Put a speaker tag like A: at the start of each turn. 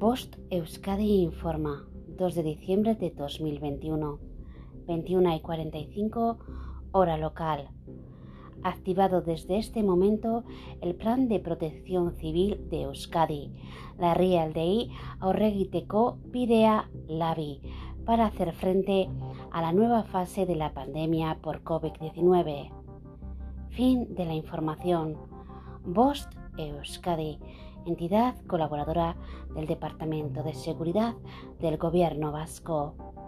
A: Bost Euskadi informa 2 de diciembre de 2021, 21 y 45 hora local. Activado desde este momento el Plan de Protección Civil de Euskadi, la Real Dei Aurregiteko Pidea Labi, para hacer frente a la nueva fase de la pandemia por COVID-19. Fin de la información. Bost Euskadi, entidad colaboradora del Departamento de Seguridad del Gobierno Vasco.